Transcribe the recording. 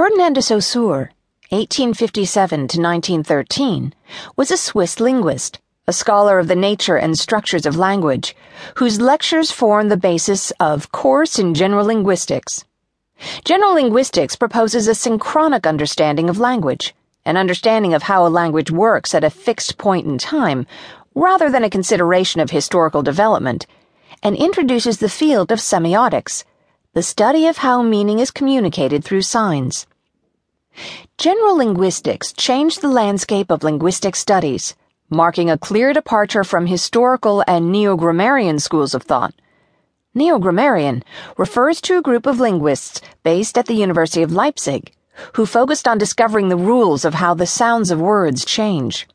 Ferdinand de Saussure, 1857 to 1913, was a Swiss linguist, a scholar of the nature and structures of language, whose lectures form the basis of Course in General Linguistics. General linguistics proposes a synchronic understanding of language, an understanding of how a language works at a fixed point in time, rather than a consideration of historical development, and introduces the field of semiotics the study of how meaning is communicated through signs. General linguistics changed the landscape of linguistic studies, marking a clear departure from historical and neo-grammarian schools of thought. Neo-grammarian refers to a group of linguists based at the University of Leipzig who focused on discovering the rules of how the sounds of words change.